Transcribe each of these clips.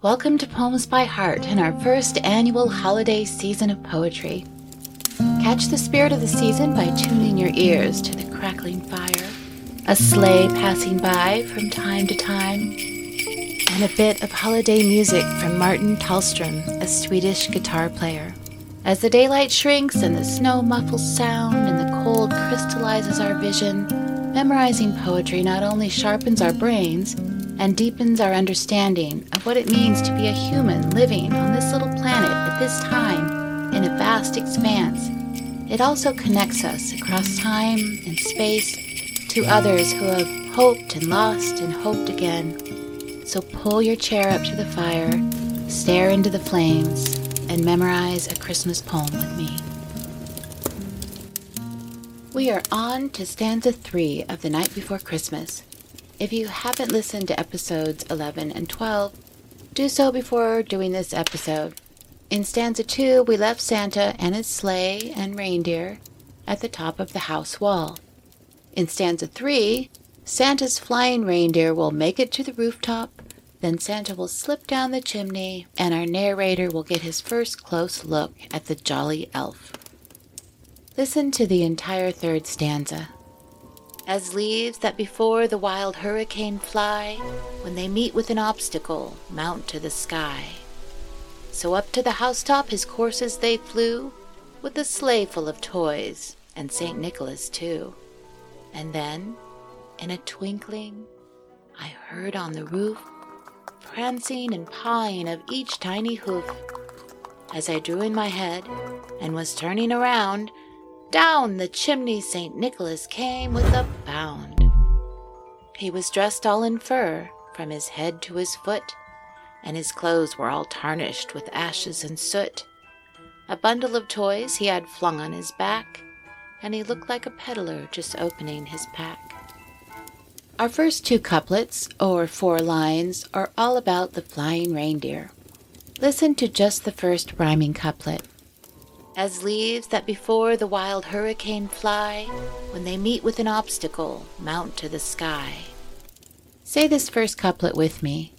Welcome to Poems by Heart and our first annual holiday season of poetry. Catch the spirit of the season by tuning your ears to the crackling fire, a sleigh passing by from time to time, and a bit of holiday music from Martin Tallström, a Swedish guitar player. As the daylight shrinks and the snow muffles sound and the cold crystallizes our vision, memorizing poetry not only sharpens our brains, and deepens our understanding of what it means to be a human living on this little planet at this time in a vast expanse. It also connects us across time and space to others who have hoped and lost and hoped again. So pull your chair up to the fire, stare into the flames, and memorize a Christmas poem with me. We are on to stanza three of The Night Before Christmas. If you haven't listened to episodes 11 and 12, do so before doing this episode. In stanza 2, we left Santa and his sleigh and reindeer at the top of the house wall. In stanza 3, Santa's flying reindeer will make it to the rooftop, then Santa will slip down the chimney, and our narrator will get his first close look at the jolly elf. Listen to the entire third stanza as leaves that before the wild hurricane fly, when they meet with an obstacle, mount to the sky. So up to the housetop his coursers they flew, with a sleigh full of toys, and St. Nicholas too. And then, in a twinkling, I heard on the roof, prancing and pawing of each tiny hoof. As I drew in my head, and was turning around, down the chimney St. Nicholas came with a bound. He was dressed all in fur, from his head to his foot, and his clothes were all tarnished with ashes and soot. A bundle of toys he had flung on his back, and he looked like a peddler just opening his pack. Our first two couplets, or four lines, are all about the flying reindeer. Listen to just the first rhyming couplet as leaves that before the wild hurricane fly, when they meet with an obstacle, mount to the sky. Say this first couplet with me.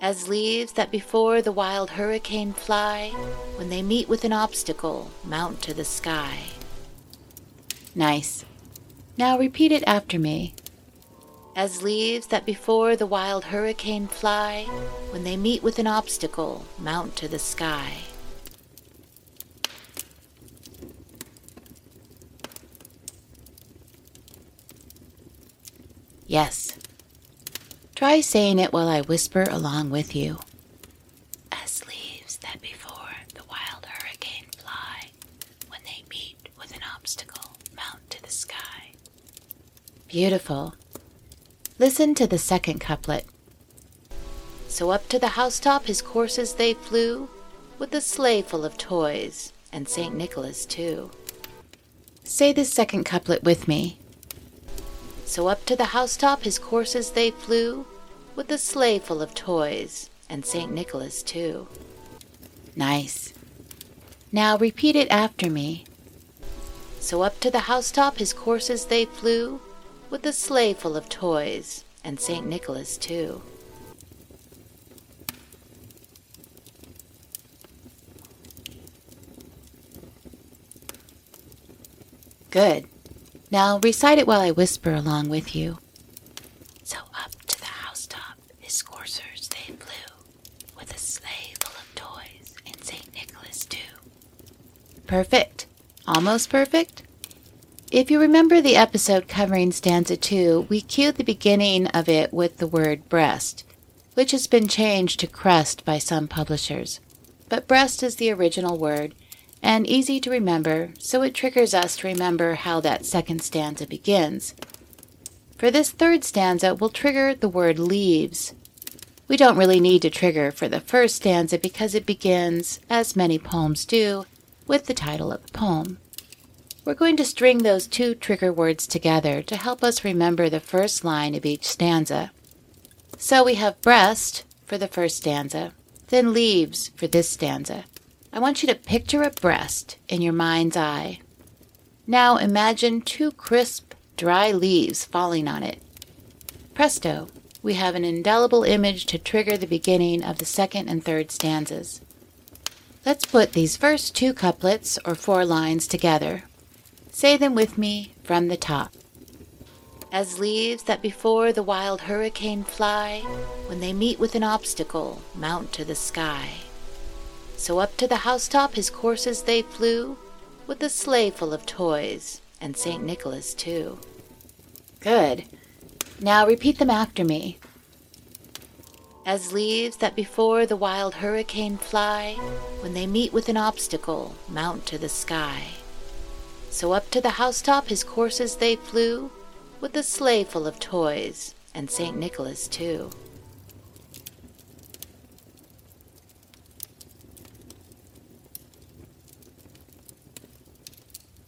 As leaves that before the wild hurricane fly, when they meet with an obstacle, mount to the sky. Nice. Now repeat it after me. As leaves that before the wild hurricane fly, when they meet with an obstacle, mount to the sky. Yes. Try saying it while I whisper along with you. As leaves that before the wild hurricane fly, when they meet with an obstacle, mount to the sky. Beautiful. Listen to the second couplet. So up to the housetop his coursers they flew, with a sleigh full of toys, and St. Nicholas too. Say this second couplet with me. So up to the housetop his coursers they flew, with a sleigh full of toys, and St. Nicholas too. Nice. Now repeat it after me. So up to the housetop his coursers they flew, with a sleigh full of toys, and St. Nicholas too. Good. Now recite it while I whisper along with you. So up to the housetop his coursers they flew, with a sleigh full of toys, and St. Nicholas too. Perfect. Almost perfect? If you remember the episode covering stanza 2, we cued the beginning of it with the word breast, which has been changed to crest by some publishers. But breast is the original word, and easy to remember, so it triggers us to remember how that second stanza begins. For this third stanza, we'll trigger the word leaves. We don't really need to trigger for the first stanza because it begins, as many poems do, with the title of the poem. We're going to string those two trigger words together to help us remember the first line of each stanza. So we have breast for the first stanza, then leaves for this stanza. I want you to picture a breast in your mind's eye. Now imagine two crisp, dry leaves falling on it. Presto, we have an indelible image to trigger the beginning of the second and third stanzas. Let's put these first two couplets or four lines together. Say them with me from the top. As leaves that before the wild hurricane fly, when they meet with an obstacle, mount to the sky. So up to the housetop his coursers they flew, with a sleigh full of toys, and St. Nicholas too. Good. Now repeat them after me. As leaves that before the wild hurricane fly, when they meet with an obstacle, mount to the sky. So up to the housetop his coursers they flew, with a sleigh full of toys, and St. Nicholas too.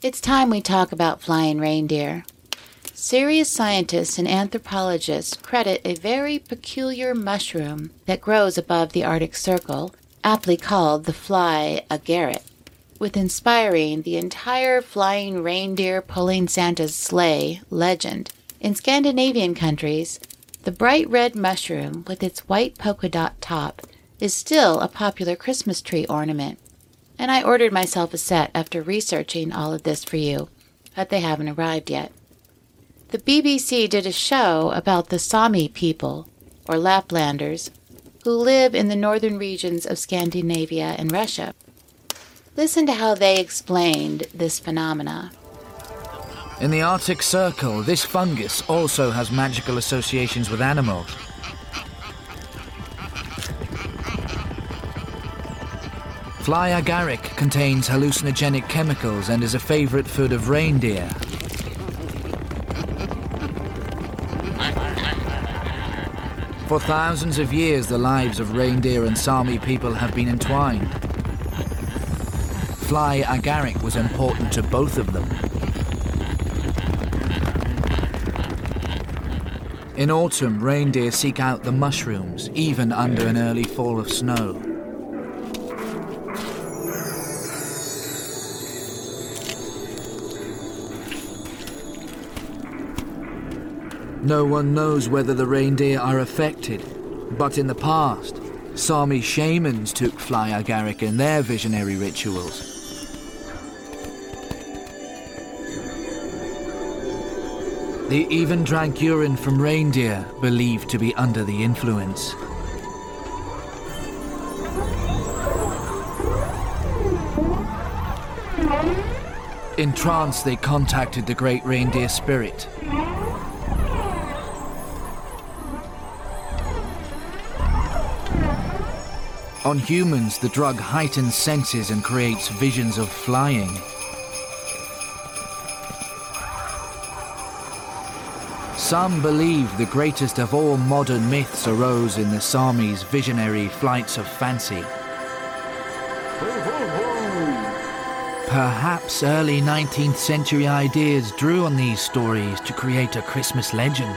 It's time we talk about flying reindeer. Serious scientists and anthropologists credit a very peculiar mushroom that grows above the Arctic Circle, aptly called the fly agaric, with inspiring the entire flying reindeer pulling Santa's sleigh legend. In Scandinavian countries, the bright red mushroom with its white polka dot top is still a popular Christmas tree ornament, and I ordered myself a set after researching all of this for you, but they haven't arrived yet. The BBC did a show about the Sami people, or Laplanders, who live in the northern regions of Scandinavia and Russia. Listen to how they explained this phenomena. In the Arctic Circle, this fungus also has magical associations with animals. Fly agaric contains hallucinogenic chemicals and is a favorite food of reindeer. For thousands of years, the lives of reindeer and Sami people have been entwined. Fly agaric was important to both of them. In autumn, reindeer seek out the mushrooms, even under an early fall of snow. No one knows whether the reindeer are affected, but in the past, Sami shamans took fly agaric in their visionary rituals. They even drank urine from reindeer believed to be under the influence. In trance, they contacted the great reindeer spirit On humans, the drug heightens senses and creates visions of flying. Some believe the greatest of all modern myths arose in the Sami's visionary flights of fancy. Perhaps early 19th century ideas drew on these stories to create a Christmas legend.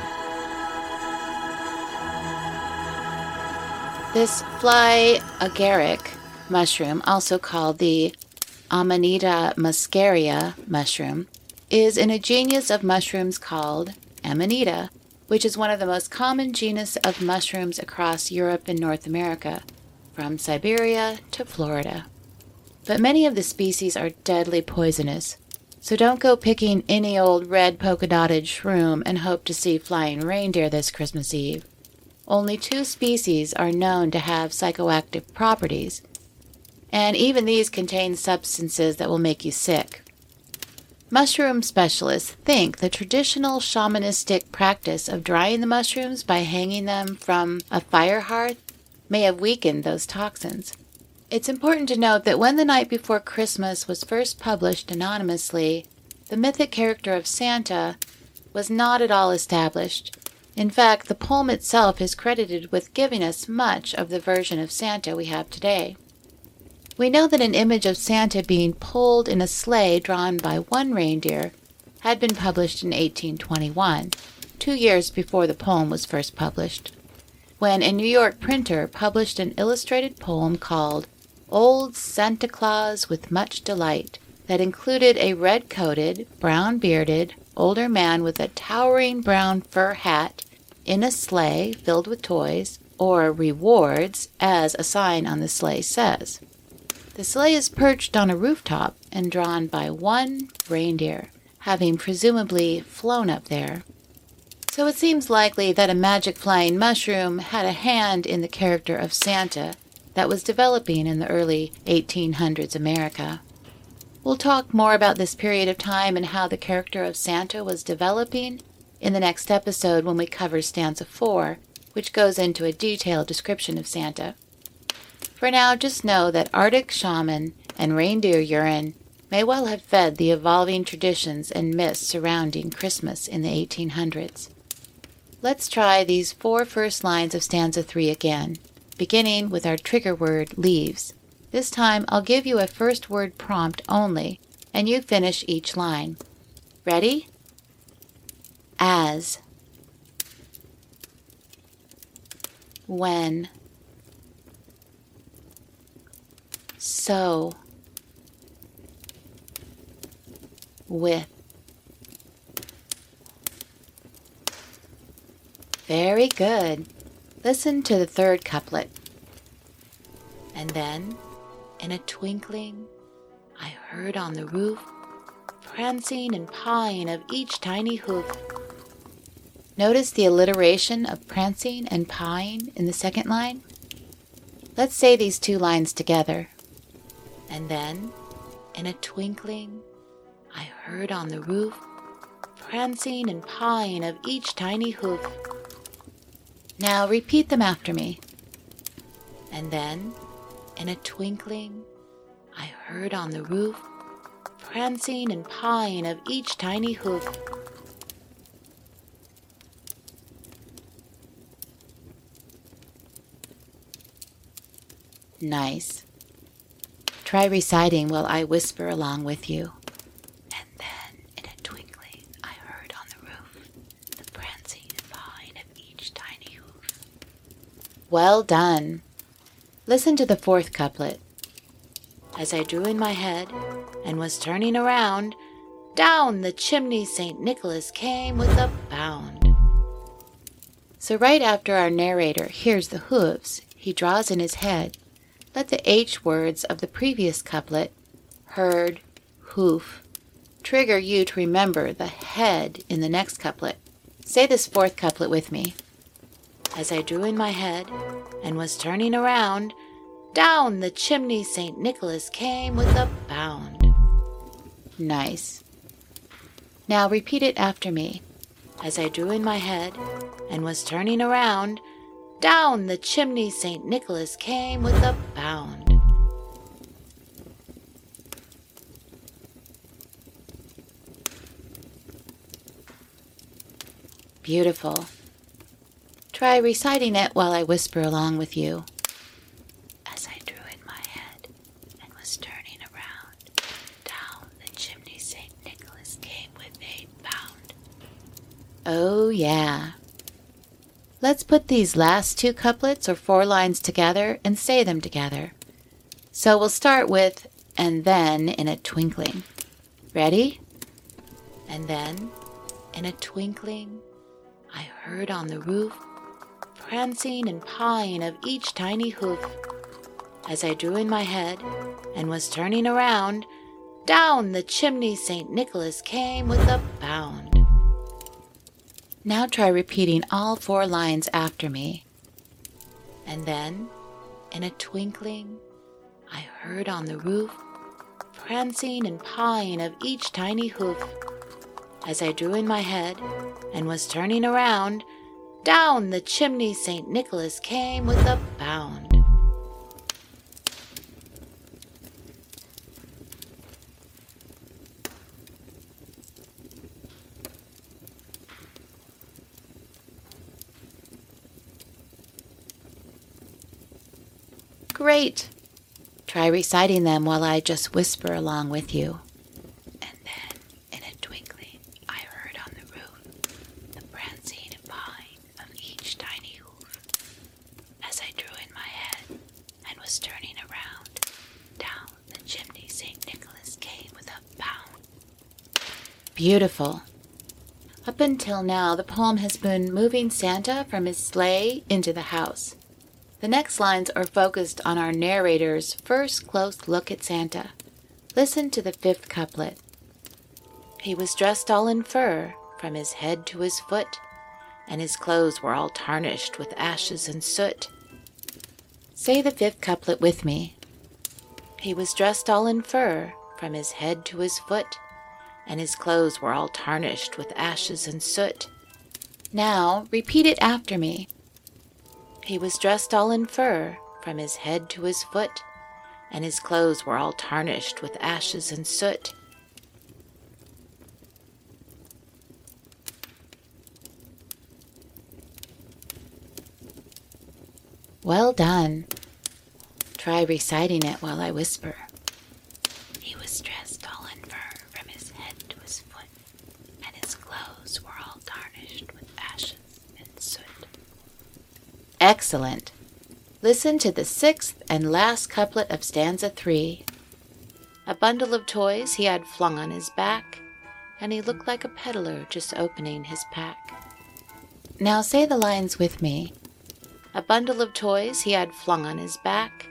This fly agaric mushroom, also called the Amanita muscaria mushroom, is in a genus of mushrooms called Amanita, which is one of the most common genus of mushrooms across Europe and North America, from Siberia to Florida. But many of the species are deadly poisonous, so don't go picking any old red polka dotted shroom and hope to see flying reindeer this Christmas Eve. Only two species are known to have psychoactive properties, and even these contain substances that will make you sick. Mushroom specialists think the traditional shamanistic practice of drying the mushrooms by hanging them from a fire hearth may have weakened those toxins. It's important to note that when The Night Before Christmas was first published anonymously, the mythic character of Santa was not at all established, in fact, the poem itself is credited with giving us much of the version of Santa we have today. We know that an image of Santa being pulled in a sleigh drawn by one reindeer had been published in 1821, two years before the poem was first published, when a New York printer published an illustrated poem called Old Santa Claus with Much Delight that included a red coated, brown bearded, older man with a towering brown fur hat in a sleigh filled with toys or rewards, as a sign on the sleigh says. The sleigh is perched on a rooftop and drawn by one reindeer, having presumably flown up there. So it seems likely that a magic flying mushroom had a hand in the character of Santa that was developing in the early 1800s America. We'll talk more about this period of time and how the character of Santa was developing in the next episode when we cover stanza 4, which goes into a detailed description of Santa. For now, just know that Arctic shaman and reindeer urine may well have fed the evolving traditions and myths surrounding Christmas in the 1800s. Let's try these four first lines of stanza 3 again, beginning with our trigger word leaves. This time I'll give you a first word prompt only, and you finish each line. Ready? As when, so, with. Very good. Listen to the third couplet. And then, in a twinkling, I heard on the roof prancing and pawing of each tiny hoof. Notice the alliteration of prancing and pawing in the second line? Let's say these two lines together. And then, in a twinkling, I heard on the roof prancing and pawing of each tiny hoof. Now repeat them after me. And then, in a twinkling, I heard on the roof prancing and pawing of each tiny hoof. Nice. Try reciting while I whisper along with you. And then, in a twinkling, I heard on the roof the prancing of each tiny hoof. Well done. Listen to the fourth couplet. As I drew in my head and was turning around, down the chimney St. Nicholas came with a bound. So, right after our narrator hears the hooves, he draws in his head let the H words of the previous couplet, heard, hoof, trigger you to remember the head in the next couplet. Say this fourth couplet with me. As I drew in my head and was turning around, down the chimney St. Nicholas came with a bound. Nice. Now repeat it after me. As I drew in my head and was turning around, down the chimney St. Nicholas came with a bound. Beautiful. Try reciting it while I whisper along with you. As I drew in my head and was turning around, down the chimney St. Nicholas came with a bound. Oh, yeah. Let's put these last two couplets or four lines together and say them together. So we'll start with, and then in a twinkling. Ready? And then, in a twinkling, I heard on the roof prancing and pawing of each tiny hoof. As I drew in my head and was turning around, down the chimney St. Nicholas came with a bound. Now try repeating all four lines after me. And then, in a twinkling, I heard on the roof prancing and pawing of each tiny hoof. As I drew in my head and was turning around, down the chimney St. Nicholas came with a bound. Great. Try reciting them while I just whisper along with you. And then, in a twinkling, I heard on the roof the prancing and pawing of each tiny hoof. As I drew in my head and was turning around, down the chimney St. Nicholas came with a bound. Beautiful. Up until now, the poem has been moving Santa from his sleigh into the house. The next lines are focused on our narrator's first close look at Santa. Listen to the fifth couplet. He was dressed all in fur, from his head to his foot, and his clothes were all tarnished with ashes and soot. Say the fifth couplet with me. He was dressed all in fur, from his head to his foot, and his clothes were all tarnished with ashes and soot. Now repeat it after me. He was dressed all in fur, from his head to his foot, and his clothes were all tarnished with ashes and soot. Well done. Try reciting it while I whisper. He was dressed all in fur from his head to his foot, and his clothes were all tarnished with ashes and soot. Excellent. Listen to the sixth and last couplet of stanza three. A bundle of toys he had flung on his back, and he looked like a peddler just opening his pack. Now say the lines with me. A bundle of toys he had flung on his back,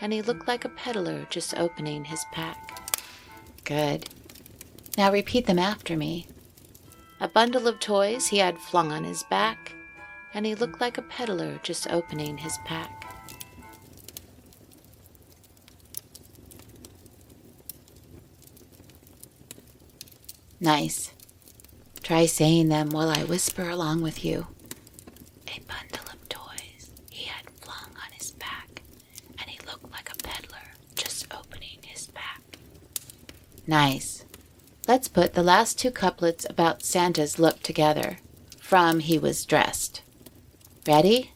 and he looked like a peddler just opening his pack. Good. Now repeat them after me. A bundle of toys he had flung on his back, and he looked like a peddler just opening his pack. Nice. Try saying them while I whisper along with you. A bundle of toys he had flung on his back, and he looked like a peddler just opening his pack. Nice. Let's put the last two couplets about Santa's look together. From He Was Dressed. Ready?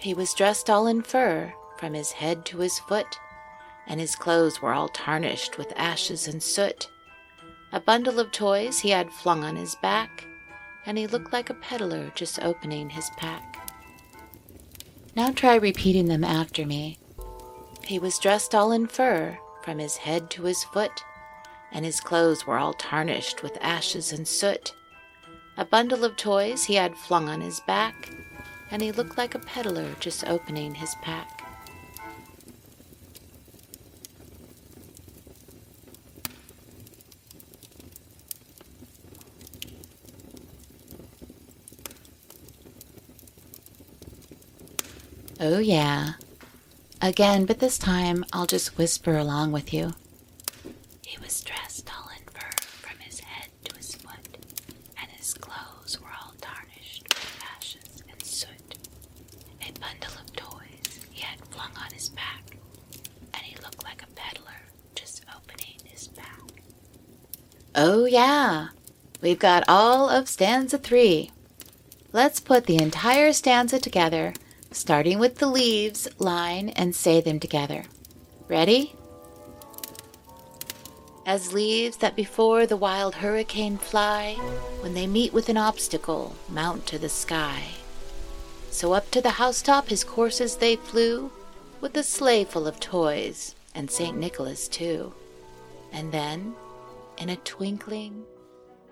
He was dressed all in fur, from his head to his foot, and his clothes were all tarnished with ashes and soot. A bundle of toys he had flung on his back, and he looked like a peddler just opening his pack. Now try repeating them after me. He was dressed all in fur, from his head to his foot, and his clothes were all tarnished with ashes and soot. A bundle of toys he had flung on his back, and he looked like a peddler just opening his pack. Oh, yeah. Again, but this time I'll just whisper along with you. He was dressed all in fur from his head to his foot, and his clothes were all tarnished with ashes and soot. A bundle of toys he had flung on his back, and he looked like a peddler just opening his pack. Oh, yeah. We've got all of stanza three. Let's put the entire stanza together starting with the leaves line and say them together. Ready? As leaves that before the wild hurricane fly, when they meet with an obstacle, mount to the sky. So up to the housetop his coursers they flew, with a sleigh full of toys, and St. Nicholas too. And then, in a twinkling,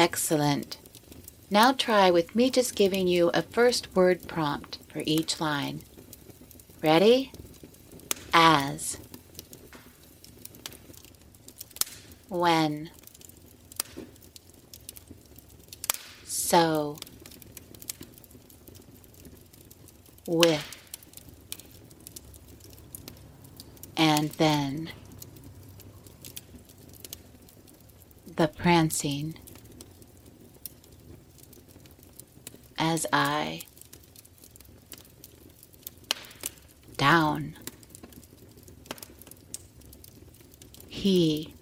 Excellent. Now try with me just giving you a first word prompt for each line. Ready? As. When. So. With. And then. The prancing. as I. Down. He.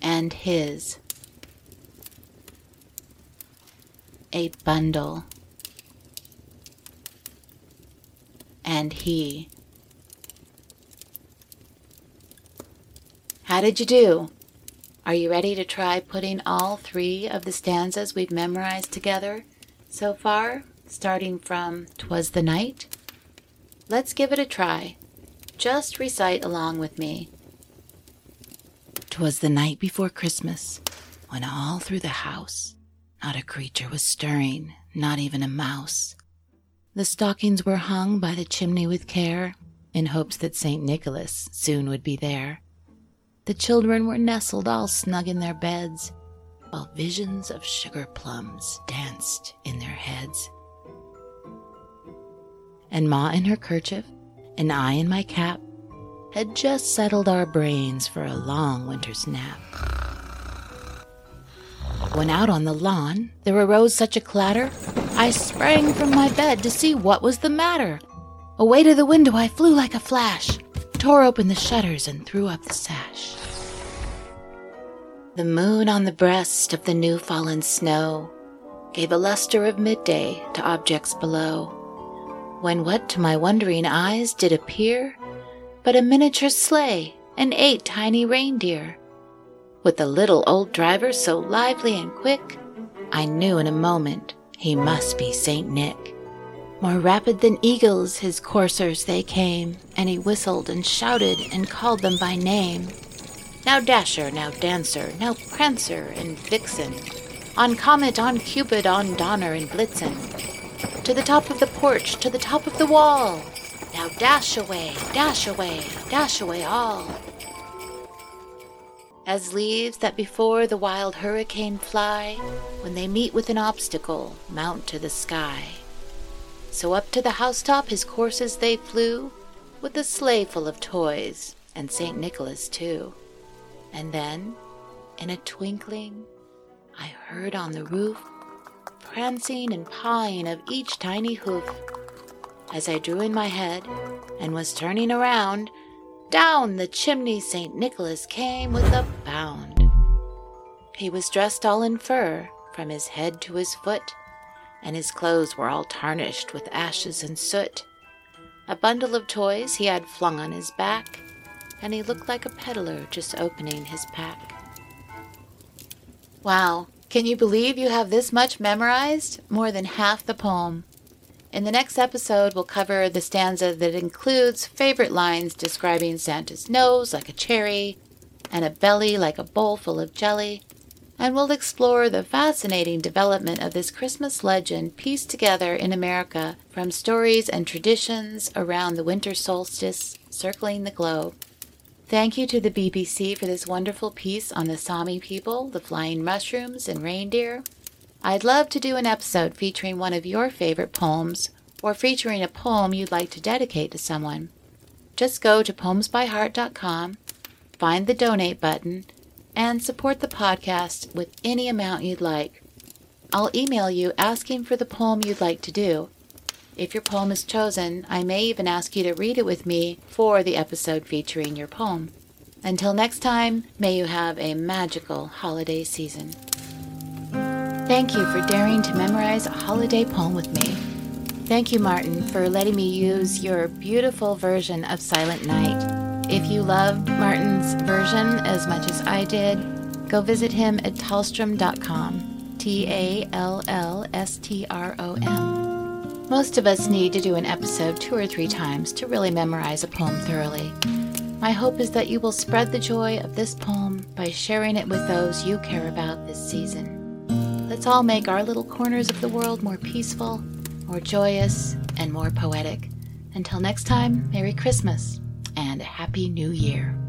And his. A bundle. And he. How did you do? Are you ready to try putting all three of the stanzas we've memorized together so far, starting from "Twas the Night"? Let's give it a try. Just recite along with me. "'Twas the night before Christmas, when all through the house not a creature was stirring, not even a mouse. The stockings were hung by the chimney with care, in hopes that St. Nicholas soon would be there. The children were nestled all snug in their beds, while visions of sugar plums danced in their heads. And Ma in her kerchief, and I in my cap, had just settled our brains for a long winter's nap. When out on the lawn there arose such a clatter, I sprang from my bed to see what was the matter. Away to the window I flew like a flash, tore open the shutters, and threw up the sash. The moon on the breast of the new fallen snow gave a luster of midday to objects below, when what to my wondering eyes did appear but a miniature sleigh and eight tiny reindeer. With the little old driver so lively and quick, I knew in a moment he must be Saint Nick. More rapid than eagles his coursers they came, and he whistled and shouted and called them by name. Now Dasher, now Dancer, now Prancer and Vixen, on Comet, on Cupid, on Donner and Blitzen. To the top of the porch, to the top of the wall. Now dash away, dash away, dash away all. As leaves that before the wild hurricane fly, when they meet with an obstacle, mount to the sky. So up to the housetop his coursers they flew, with a sleigh full of toys, and St. Nicholas too. And then, in a twinkling, I heard on the roof prancing and pawing of each tiny hoof. As I drew in my head and was turning around, down the chimney St. Nicholas came with a bound. He was dressed all in fur from his head to his foot, and his clothes were all tarnished with ashes and soot. A bundle of toys he had flung on his back, and he looked like a peddler just opening his pack. Wow, can you believe you have this much memorized? More than half the poem. In the next episode, we'll cover the stanza that includes favorite lines describing Santa's nose like a cherry and a belly like a bowl full of jelly, and we'll explore the fascinating development of this Christmas legend pieced together in America from stories and traditions around the winter solstice circling the globe. Thank you to the BBC for this wonderful piece on the Sami people, the flying mushrooms, and reindeer. I'd love to do an episode featuring one of your favorite poems or featuring a poem you'd like to dedicate to someone. Just go to poemsbyheart.com, find the donate button, and support the podcast with any amount you'd like. I'll email you asking for the poem you'd like to do. If your poem is chosen, I may even ask you to read it with me for the episode featuring your poem. Until next time, may you have a magical holiday season. Thank you for daring to memorize a holiday poem with me. Thank you, Martin, for letting me use your beautiful version of Silent Night. If you loved Martin's version as much as I did, go visit him at tallstrom.com. T A L L S T R O M. Most of us need to do an episode two or three times to really memorize a poem thoroughly. My hope is that you will spread the joy of this poem by sharing it with those you care about this season. Let's all make our little corners of the world more peaceful, more joyous, and more poetic. Until next time, Merry Christmas and Happy New Year.